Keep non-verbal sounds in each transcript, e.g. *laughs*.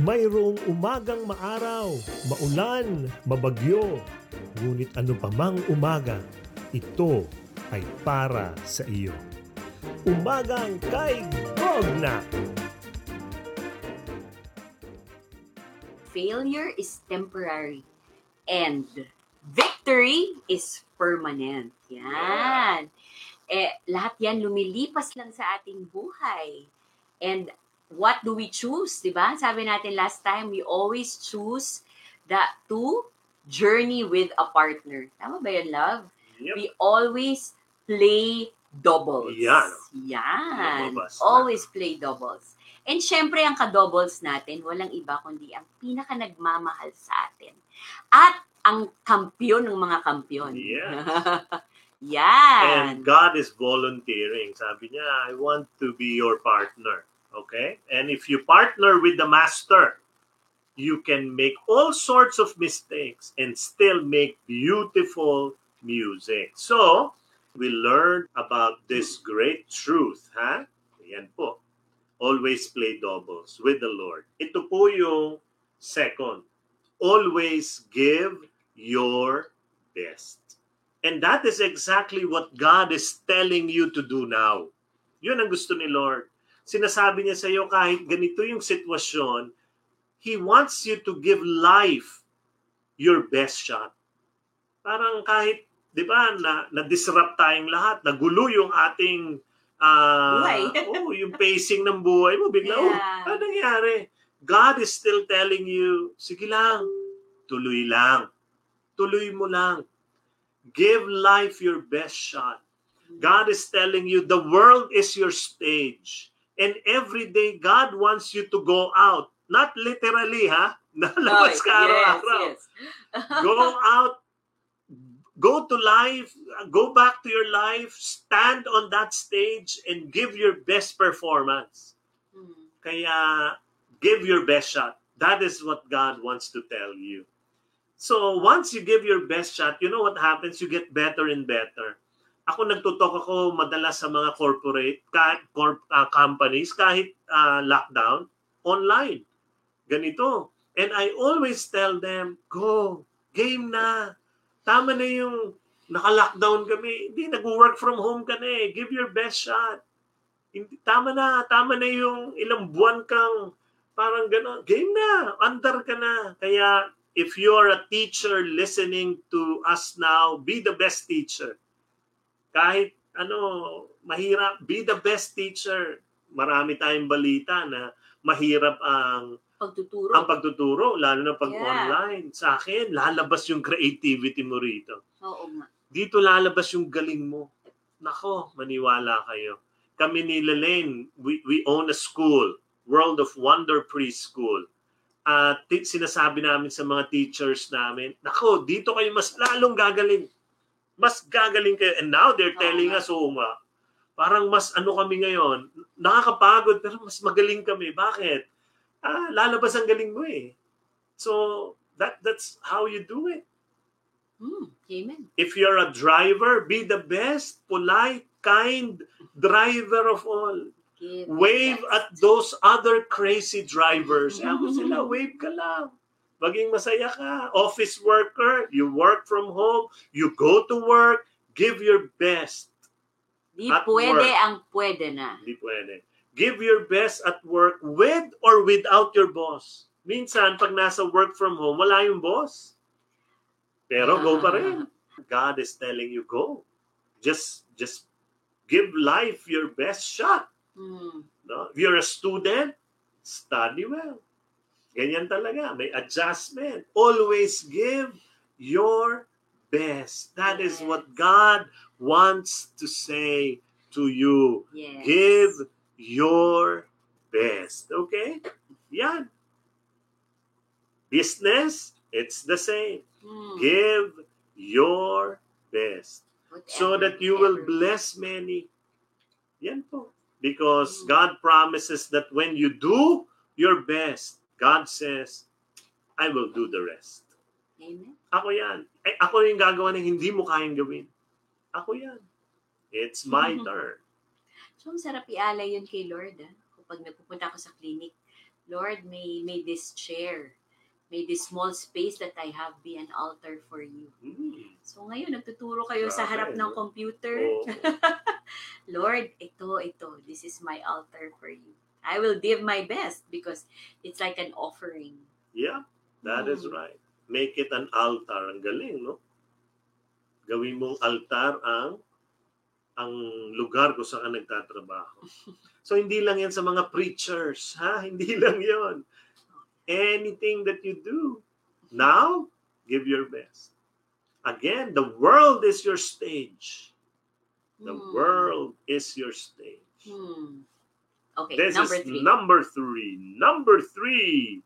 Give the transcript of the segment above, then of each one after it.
Mayroong umagang maaraw, maulan, mabagyo. Ngunit ano pa mang umaga, ito ay para sa iyo. Umagang kay Gogna! failure is temporary and victory is permanent. Yan. Eh, lahat yan lumilipas lang sa ating buhay. And what do we choose, di ba? Sabi natin last time, we always choose the to journey with a partner. Tama ba yun, love? Yep. We always play doubles. Yan. Yan. Always play doubles. And syempre, ang ka-doubles natin, walang iba kundi ang pinaka nagmamahal sa atin. At ang kampiyon ng mga kampiyon. *laughs* Yes. Yan. And God is volunteering. Sabi niya, I want to be your partner. Okay? And if you partner with the master, you can make all sorts of mistakes and still make beautiful music. So, we learned about this great truth, ha? Yan po. Always play doubles with the Lord. Ito po yung second. Always give your best. And that is exactly what God is telling you to do now. Yun ang gusto ni Lord. Sinasabi niya sa iyo kahit ganito yung sitwasyon, He wants you to give life your best shot. Parang kahit, di ba, na, na-disrupt tayong lahat, nagulo yung ating Buhay. oh, yung pacing ng buhay mo. Bigla, oh, Yeah. ano nangyari? God is still telling you, sige lang, tuloy lang. Tuloy mo lang. Give life your best shot. God is telling you the world is your stage. And every day, God wants you to go out. Not literally, ha? *laughs* Nalabas ka Yes, araw-araw. yes. *laughs* Go out. Go to life. Go back to your life. Stand on that stage and give your best performance. Hmm. Kaya, give your best shot. That is what God wants to tell you. So, once you give your best shot, you know what happens? You get better and better. Ako nagtutok ako madalas sa mga corporate kahit corp, ah, companies kahit ah, lockdown online. Ganito. And I always tell them, go, game na. Tama na yung naka-lockdown kami. Hindi, nag-work from home ka na eh. Give your best shot. Hindi, tama na, tama na yung ilang buwan kang parang gano'n. Game na, under ka na. Kaya if you're a teacher listening to us now, be the best teacher. Kahit ano, mahirap, be the best teacher. Marami tayong balita na mahirap ang Pagtuturo. ang pagtuturo, lalo na pag Yeah. online. Sa akin, lalabas yung creativity mo rito. Oo nga. Dito lalabas yung galing mo. Nako, maniwala kayo. Kami ni Lelaine, we, we own a school, World of Wonder Preschool. At ti- sinasabi namin sa mga teachers namin, nako, dito kayo mas lalong gagaling. Mas gagaling kayo. And now they're telling nga. us, oo nga, parang mas ano kami ngayon, nakakapagod pero mas magaling kami. Bakit? Ah, lalabas ang galing mo eh. So, that that's how you do it. Hmm. Amen. If you're a driver, be the best, polite, kind driver of all. Give Wave at those other crazy drivers. Ako sila, *laughs* wave ka lang. Maging masaya ka. Office worker, you work from home, you go to work, give your best. Di at pwede work. ang pwede na. Hindi pwede. Give your best at work with or without your boss. Minsan, pag nasa work from home, wala yung boss. Pero go pa rin. God is telling you, go. Just, just give life your best shot. Hmm. No? If you're a student, study well. Ganyan talaga. May adjustment. Always give your best. That is Yes. what God wants to say to you. Yes. Give your best. Okay? Yan. Business, it's the same. Hmm. Give your best so Whatever, that you will whatever. bless many. Yan po. Because Mm. God promises that when you do your best, God says, I will do the rest. Amen. Ako yan. Eh, ako yung gagawa ng hindi mo kayang gawin. Ako yan. It's my turn. So, ang sarap ialay yun kay Lord, ah. Kapag nagpupunta ako sa clinic, Lord, may, may this chair, may this small space that I have be an altar for you. Hmm. So ngayon, nagtuturo kayo sa Grabe, harap ng computer. Oo. *laughs* Lord, ito, ito, this is my altar for you. I will give my best because it's like an offering. Yeah, that is Hmm. right. Make it an altar. Ang galing, no? Gawin mong altar ang ang lugar kung saan nagtatrabaho. *laughs* So, hindi lang yan sa mga preachers, ha? *laughs* Hindi lang yon. Anything that you do, now, give your best. Again, the world is your stage. The Hmm. world is your stage. Hmm. Okay, This number is three. number three. Number three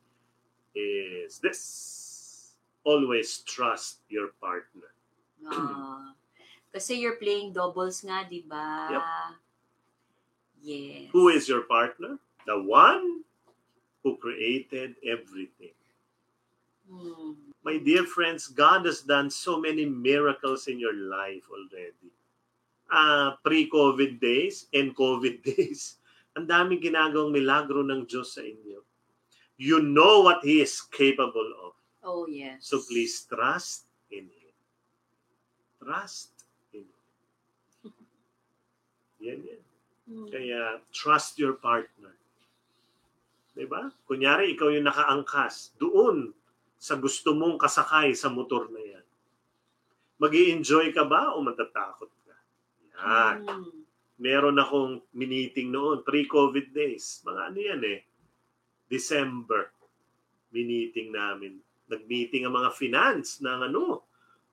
is this. Always trust your partner. Ah, *clears throat* kasi you're playing doubles nga, di ba? Yep. Yes. Who is your partner? The one who created everything. Hmm. My dear friends, God has done so many miracles in your life already. Ah, pre-COVID days and COVID *laughs* days. Ang daming ginagawang milagro ng Diyos sa inyo. You know what He is capable of. Oh, yes. So please trust in Him. Trust in Him. *laughs* Yan yan. Hmm. Kaya trust your partner. Diba? Kunyari, ikaw yung nakaangkas. Doon sa gusto mong kasakay sa motor na yan. mag enjoy ka ba o matatakot ka? Yan. Hmm. Meron akong miniting noon, pre-COVID days. Mga ano yan eh. December. Miniting namin. Nag-meeting ang mga finance ng ano,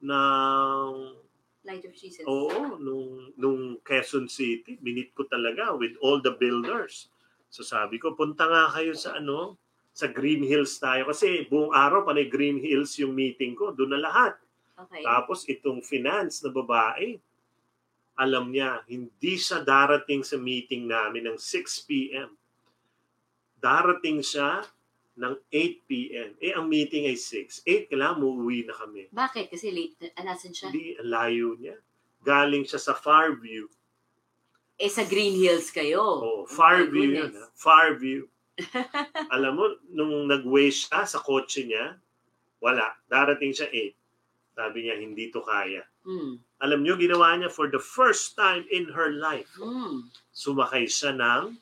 ng Light of Jesus. Oo, nung, nung Quezon City, minit ko talaga with all the builders. So sabi ko, punta nga kayo sa ano, sa Green Hills tayo. Kasi buong araw, panay Green Hills yung meeting ko. Doon na lahat. Okay. Tapos itong finance na babae, alam niya, hindi siya darating sa meeting namin ng 6 p.m. Darating siya ng 8 p.m. Eh, ang meeting ay 6. 8, kailangan muuwi na kami. Bakit? Kasi late, na- ah, nasan siya? Hindi, layo niya. Galing siya sa Farview. Eh, sa Green Hills kayo. Oh, Farview goodness. Ha? Farview. *laughs* Alam mo, nung nag-weigh siya sa kotse niya, wala. Darating siya 8. Sabi niya, hindi to kaya. Hmm. Alam niyo, ginawa niya for the first time in her life. Hmm. Sumakay siya ng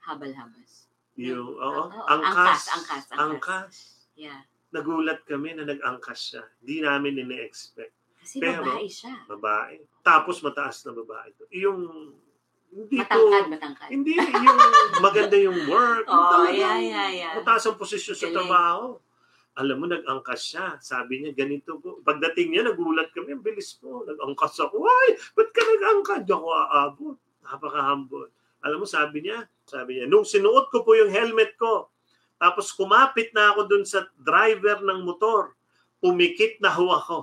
Habal-habas. yung, Oo, oo, oo, angkas. angkas, angkas, angkas. Yeah. Nagulat kami na nag-angkas siya. Hindi namin ini-expect. Kasi Pero- babae siya. Babae. Tapos mataas na babae. to. Yung, hindi Matangkad, matangkad. hindi, yung maganda yung work. *laughs* Yung Oh, talagang yeah, yeah, yeah. Mataas ang posisyon sa trabaho. Alam mo, nag-angkas siya. Sabi niya, ganito po. Pagdating niya, nagulat kami. Ang bilis po. Nag-angkas ako. Ay, ba't ka nag-angkas? Di ako aabot. Napaka-humble. Alam mo, sabi niya, sabi niya, nung sinuot ko po yung helmet ko, tapos kumapit na ako dun sa driver ng motor, pumikit na ho ako.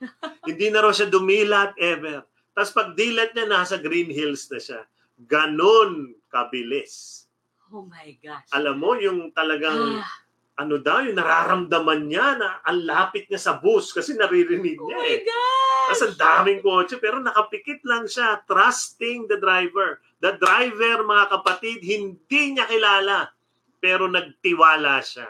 *laughs* Hindi na raw siya dumilat ever. Tapos pag dilat niya, nasa Green Hills na siya. Ganon kabilis. Oh my gosh. Alam mo, yung talagang Ah, ano daw, yung nararamdaman niya na ang lapit niya sa bus kasi naririnig oh niya my eh. gosh. Tapos ang daming kotse pero nakapikit lang siya, trusting the driver. The driver, mga kapatid, hindi niya kilala pero nagtiwala siya.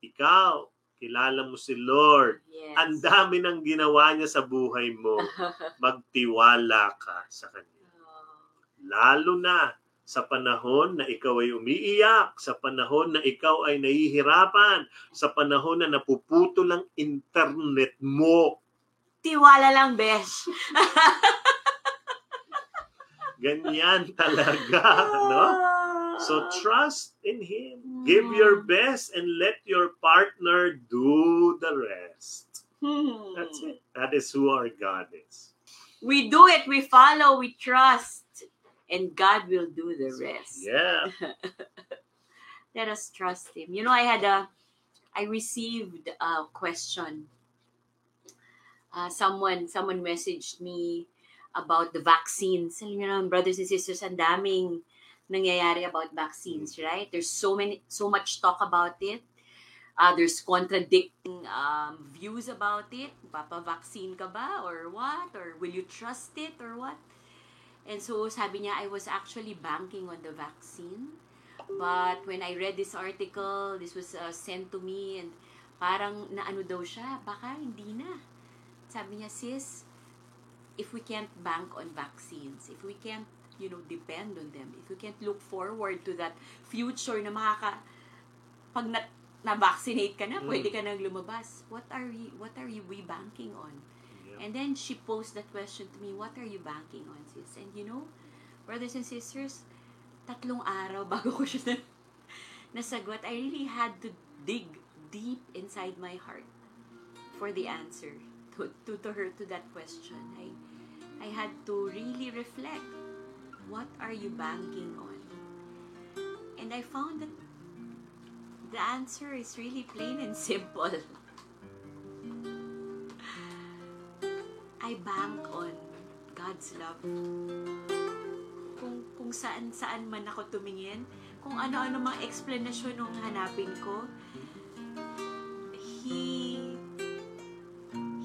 Ikaw, kilala mo si Lord. Yes. Ang dami ng ginawa niya sa buhay mo. *laughs* Magtiwala ka sa Kanya. Lalo na sa panahon na ikaw ay umiiyak, sa panahon na ikaw ay nahihirapan, sa panahon na napuputo lang internet mo. Tiwala lang, besh. *laughs* Ganyan talaga, no? So Ah. trust in Him. Give your best and let your partner do the rest. Hmm. That's it. That is who our God is. We do it, we follow, we trust, and God will do the rest. Yeah. *laughs* Let us trust Him. You know, I had a, I received a question. Uh, someone, someone messaged me about the vaccines. Alam niyo naman, brothers and sisters, ang daming nangyayari about vaccines, right? There's so many, so much talk about it. Uh, there's contradicting um, views about it. Papa-vaccine ka ba? Or what? Or will you trust it? Or what? And so, sabi niya, I was actually banking on the vaccine. But when I read this article, this was uh, sent to me and parang naano daw siya, baka hindi na. Sabi niya, sis, if we can't bank on vaccines, if we can't, you know, depend on them, if we can't look forward to that future na makaka, pag na, na-vaccinate ka na, Mm. pwede ka nang lumabas. What are we, what are we banking on? And then she posed that question to me, what are you banking on, sis? And you know, brothers and sisters, tatlong araw *laughs* bago ko siya na, nasagot, I really had to dig deep inside my heart for the answer to, to, to her to that question. I, I had to really reflect, what are you banking on? And I found that the answer is really plain and *laughs* simple. I bank on God's love. Kung, kung saan saan man ako tumingin, kung ano-ano mang explanation nung hanapin ko, He,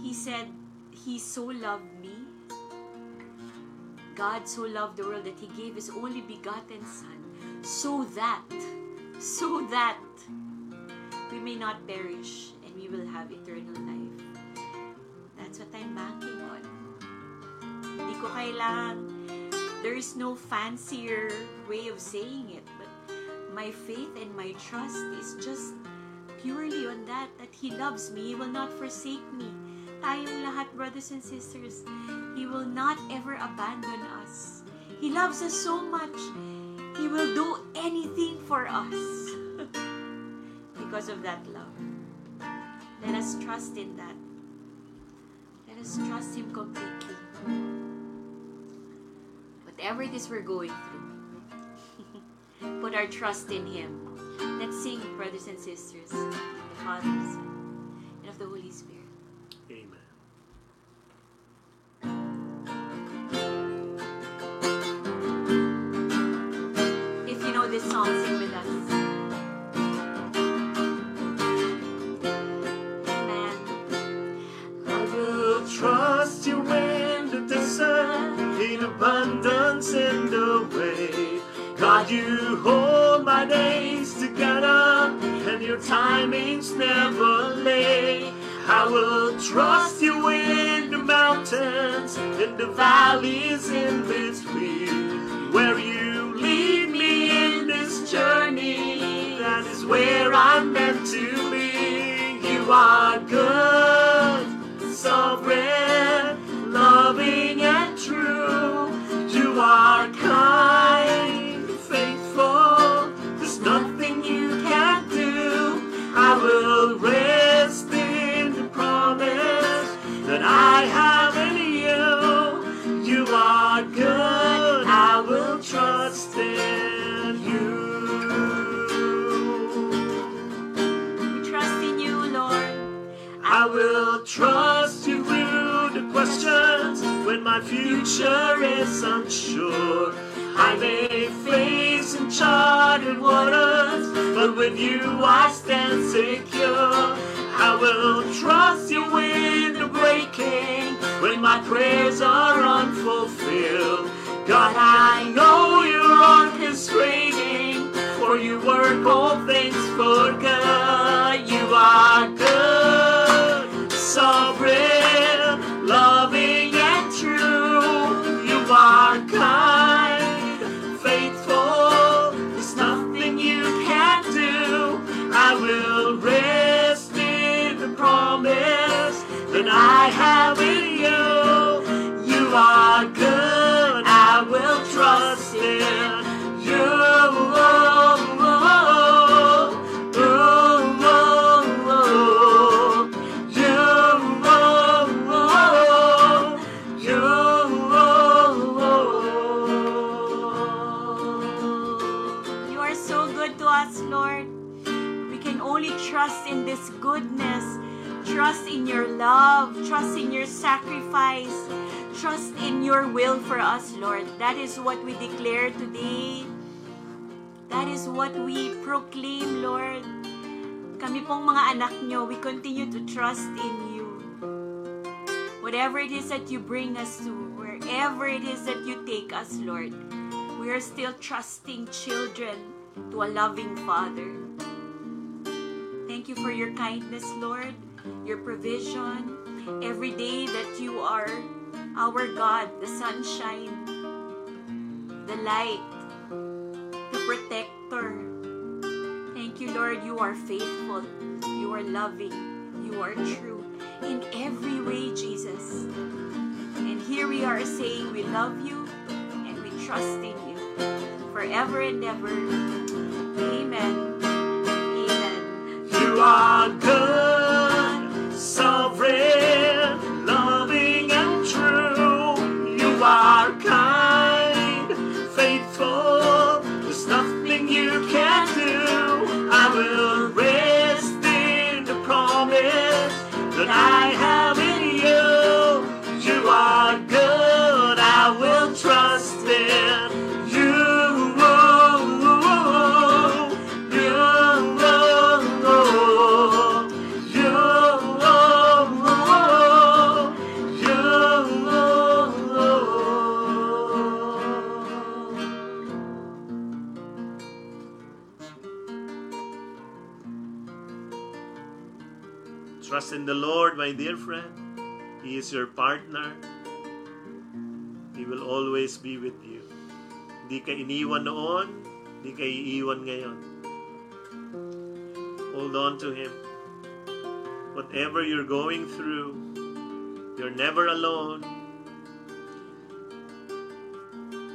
He said, He so loved me. God so loved the world that He gave His only begotten Son, so that, so that we may not perish and we will have eternal life. That's what I'm banking kailangan, there is no fancier way of saying it, but my faith and my trust is just purely on that, that He loves me, He will not forsake me. Tayong lahat, brothers and sisters, He will not ever abandon us. He loves us so much, He will do anything for us *laughs* because of that love. Let us trust in that. Let us trust Him completely. Whatever it is we're going through, *laughs* put our trust in Him. Let's sing, brothers and sisters, of the Father, and of the Holy Spirit. Never lay. I will trust you in the mountains, in the valleys in between, where you lead me in this journey. That is where I'm meant to be. You are good, sovereign, loving and true. You are kind, trust you through the questions when my future is unsure. I may face uncharted waters, but with you I stand secure. I will trust you in the breaking when my prayers are unfulfilled. God, I know your will for us, Lord. That is what we declare today. That is what we proclaim, Lord. Kami pong mga anak nyo, we continue to trust in you. Whatever it is that you bring us to, wherever it is that you take us, Lord, we are still trusting children to a loving Father. Thank you for your kindness, Lord, your provision, every day that you are our God, the sunshine, the light, the protector. Thank you, Lord, you are faithful, you are loving, you are true in every way, Jesus. And here we are saying we love you and we trust in you forever and ever. Amen. Amen. You are good, sovereign, friend. He is your partner. He will always be with you. Hindi ka iniwan noon, hindi ka iiwan ngayon. Hold on to Him. Whatever you're going through, you're never alone.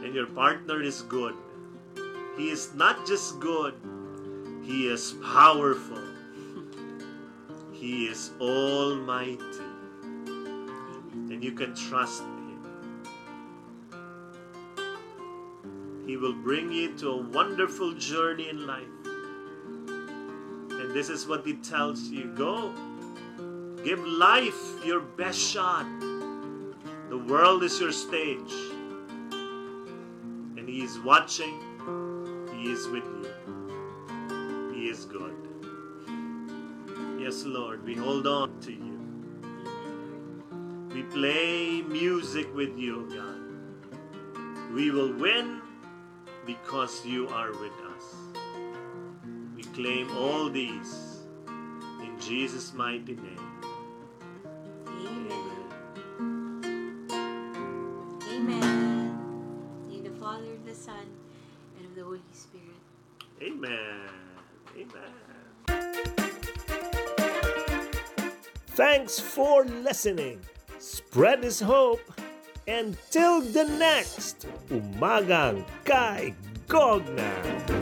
And your partner is good. He is not just good, He is powerful. He is almighty. And you can trust Him. He will bring you to a wonderful journey in life. And this is what He tells you go. Give life your best shot. The world is your stage. And He is watching. He is with you. He is good. Yes, Lord, we hold on to you. We play music with you, God. We will win because you are with us. We claim all these in Jesus' mighty name. Amen. Amen. In the Father, the Son, and of the Holy Spirit. Amen. Amen. Thanks for listening. Spread His hope. Until the next Umagang Kay Gogna.